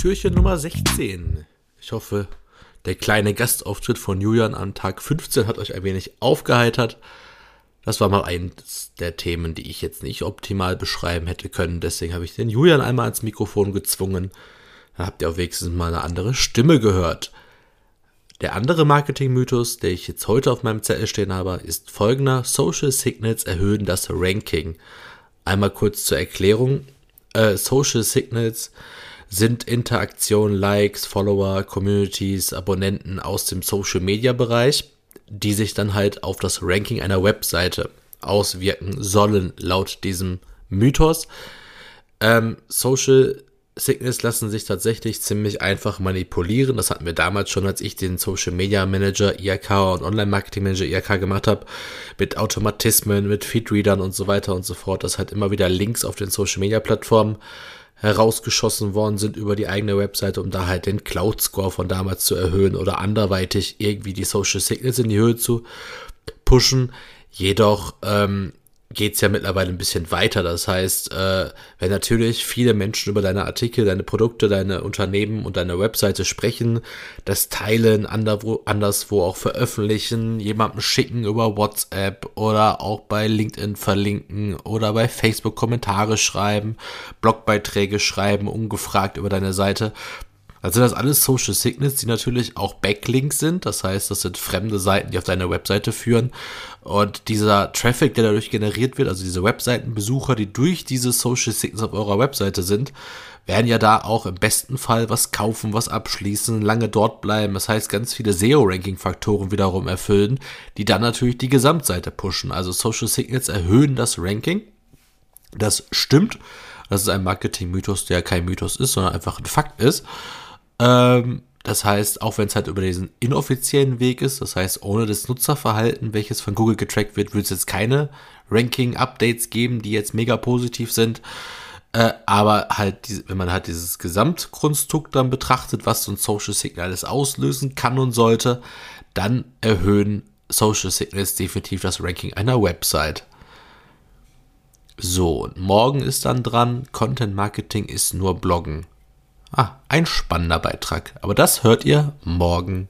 Türchen Nummer 16. Ich hoffe, der kleine Gastauftritt von Julian an Tag 15 hat euch ein wenig aufgeheitert. Das war mal eins der Themen, die ich jetzt nicht optimal beschreiben hätte können. Deswegen habe ich den Julian einmal ans Mikrofon gezwungen. Dann habt ihr auch wenigstens mal eine andere Stimme gehört. Der andere Marketing-Mythos, der ich jetzt heute auf meinem Zettel stehen habe, ist folgender. Social Signals erhöhen das Ranking. Einmal kurz zur Erklärung. Äh, Social Signals sind Interaktionen, Likes, Follower, Communities, Abonnenten aus dem Social Media Bereich, die sich dann halt auf das Ranking einer Webseite auswirken sollen, laut diesem Mythos. Ähm, Social Signals lassen sich tatsächlich ziemlich einfach manipulieren. Das hatten wir damals schon, als ich den Social Media Manager IRK und Online Marketing Manager IRK gemacht habe, mit Automatismen, mit Feedreadern und so weiter und so fort, dass halt immer wieder Links auf den Social Media Plattformen herausgeschossen worden sind über die eigene Webseite, um da halt den Cloud Score von damals zu erhöhen oder anderweitig irgendwie die Social Signals in die Höhe zu pushen. Jedoch ähm, geht's ja mittlerweile ein bisschen weiter. Das heißt, äh, wenn natürlich viele Menschen über deine Artikel, deine Produkte, deine Unternehmen und deine Webseite sprechen, das teilen, anderswo, anderswo auch veröffentlichen, jemandem schicken über WhatsApp oder auch bei LinkedIn verlinken oder bei Facebook Kommentare schreiben, Blogbeiträge schreiben, ungefragt über deine Seite, also das alles Social Signals, die natürlich auch Backlinks sind. Das heißt, das sind fremde Seiten, die auf deine Webseite führen. Und dieser Traffic, der dadurch generiert wird, also diese Webseitenbesucher, die durch diese Social Signals auf eurer Webseite sind, werden ja da auch im besten Fall was kaufen, was abschließen, lange dort bleiben. Das heißt, ganz viele SEO-Ranking-Faktoren wiederum erfüllen, die dann natürlich die Gesamtseite pushen. Also Social Signals erhöhen das Ranking. Das stimmt. Das ist ein Marketing-Mythos, der kein Mythos ist, sondern einfach ein Fakt ist. Ähm, das heißt, auch wenn es halt über diesen inoffiziellen Weg ist, das heißt, ohne das Nutzerverhalten, welches von Google getrackt wird, wird es jetzt keine Ranking-Updates geben, die jetzt mega positiv sind. Äh, aber halt, wenn man halt dieses Gesamtkonstrukt dann betrachtet, was so ein Social Signal alles auslösen kann und sollte, dann erhöhen Social Signals definitiv das Ranking einer Website. So, und morgen ist dann dran, Content Marketing ist nur Bloggen. Ah, ein spannender Beitrag. Aber das hört ihr morgen.